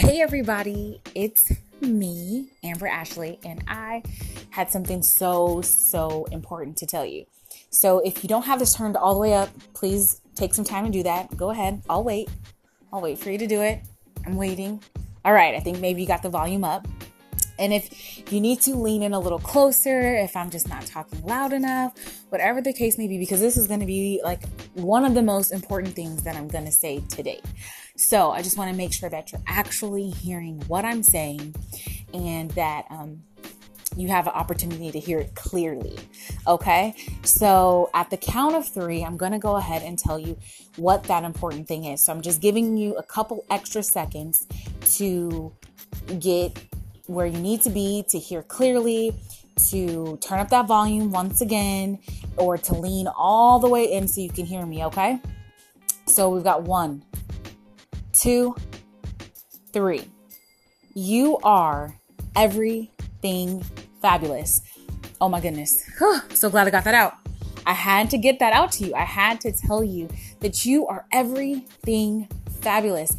Hey, everybody, it's me, Amber Ashley, and I had something so, so important to tell you. So, if you don't have this turned all the way up, please take some time to do that. Go ahead, I'll wait. I'll wait for you to do it. I'm waiting. All right, I think maybe you got the volume up. And if you need to lean in a little closer, if I'm just not talking loud enough, whatever the case may be, because this is going to be like one of the most important things that I'm going to say today. So I just want to make sure that you're actually hearing what I'm saying and that, um, you have an opportunity to hear it clearly. Okay. So at the count of three, I'm going to go ahead and tell you what that important thing is. So I'm just giving you a couple extra seconds to get where you need to be to hear clearly, to turn up that volume once again, or to lean all the way in so you can hear me, okay? So we've got one, two, three. You are everything fabulous. Oh my goodness. so glad I got that out. I had to get that out to you. I had to tell you that you are everything fabulous.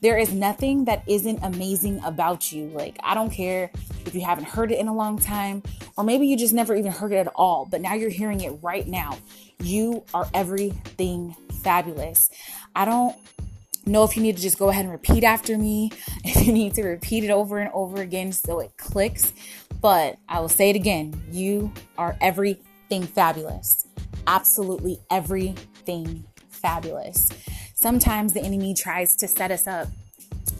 There is nothing that isn't amazing about you. Like, I don't care if you haven't heard it in a long time, or maybe you just never even heard it at all, but now you're hearing it right now. You are everything fabulous. I don't know if you need to just go ahead and repeat after me, if you need to repeat it over and over again so it clicks, but I will say it again. You are everything fabulous. Absolutely everything fabulous. Sometimes the enemy tries to set us up.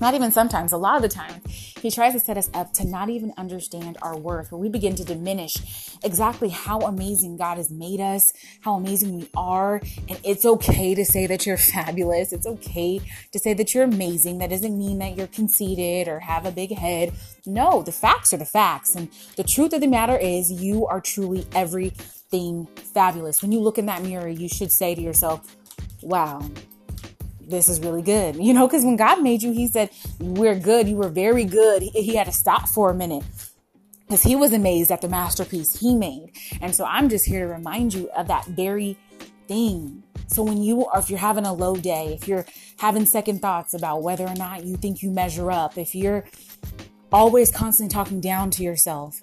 Not even sometimes, a lot of the time, he tries to set us up to not even understand our worth, where we begin to diminish exactly how amazing God has made us, how amazing we are. And it's okay to say that you're fabulous. It's okay to say that you're amazing. That doesn't mean that you're conceited or have a big head. No, the facts are the facts. And the truth of the matter is, you are truly everything fabulous. When you look in that mirror, you should say to yourself, wow, this is really good. You know, because when God made you, He said, We're good. You were very good. He, he had to stop for a minute because He was amazed at the masterpiece He made. And so I'm just here to remind you of that very thing. So when you are, if you're having a low day, if you're having second thoughts about whether or not you think you measure up, if you're always constantly talking down to yourself,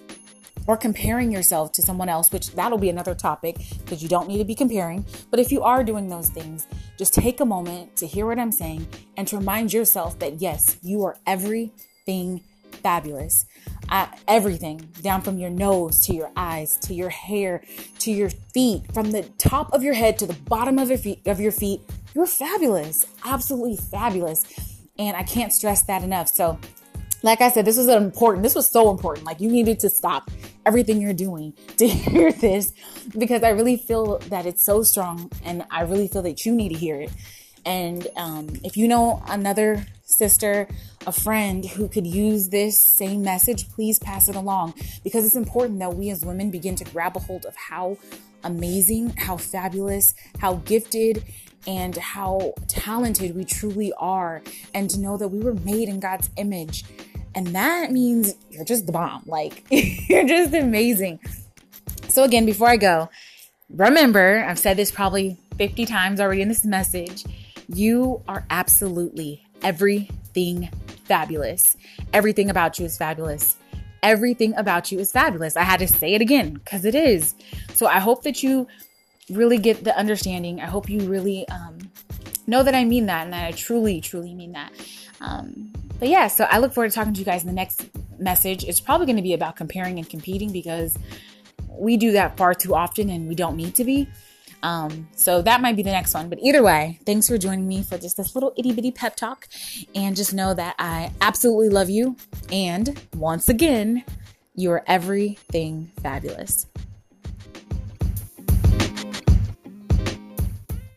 or comparing yourself to someone else, which that'll be another topic because you don't need to be comparing. But if you are doing those things, just take a moment to hear what I'm saying and to remind yourself that yes, you are everything fabulous. Uh, everything down from your nose to your eyes to your hair to your feet, from the top of your head to the bottom of your feet, of your feet. You're fabulous, absolutely fabulous. And I can't stress that enough. So like I said, this was important. This was so important. Like you needed to stop everything you're doing to hear this because I really feel that it's so strong and I really feel that you need to hear it. And um, if you know another sister, a friend who could use this same message, please pass it along because it's important that we as women begin to grab a hold of how amazing, how fabulous, how gifted, and how talented we truly are, and to know that we were made in God's image and that means you're just the bomb. Like, you're just amazing. So, again, before I go, remember, I've said this probably 50 times already in this message. You are absolutely everything fabulous. Everything about you is fabulous. Everything about you is fabulous. I had to say it again because it is. So, I hope that you really get the understanding. I hope you really um, know that I mean that and that I truly, truly mean that. Um, but yeah, so I look forward to talking to you guys in the next message. It's probably going to be about comparing and competing because we do that far too often and we don't need to be. Um, so that might be the next one. But either way, thanks for joining me for just this little itty bitty pep talk. And just know that I absolutely love you. And once again, you are everything fabulous.